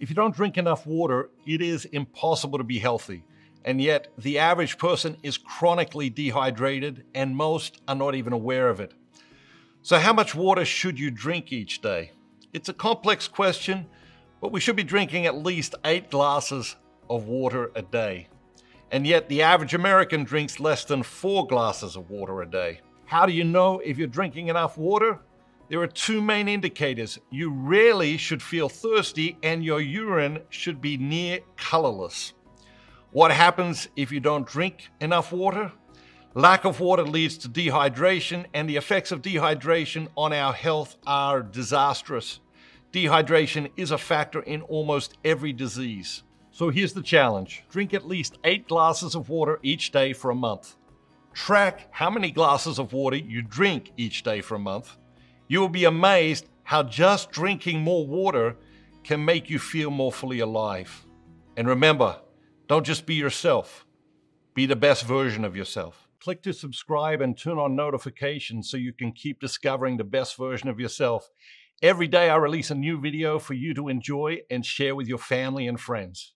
If you don't drink enough water, it is impossible to be healthy. And yet, the average person is chronically dehydrated, and most are not even aware of it. So, how much water should you drink each day? It's a complex question, but we should be drinking at least eight glasses of water a day. And yet, the average American drinks less than four glasses of water a day. How do you know if you're drinking enough water? There are two main indicators. You rarely should feel thirsty, and your urine should be near colorless. What happens if you don't drink enough water? Lack of water leads to dehydration, and the effects of dehydration on our health are disastrous. Dehydration is a factor in almost every disease. So here's the challenge drink at least eight glasses of water each day for a month. Track how many glasses of water you drink each day for a month you will be amazed how just drinking more water can make you feel more fully alive. And remember, don't just be yourself, be the best version of yourself. Click to subscribe and turn on notifications so you can keep discovering the best version of yourself. Every day I release a new video for you to enjoy and share with your family and friends.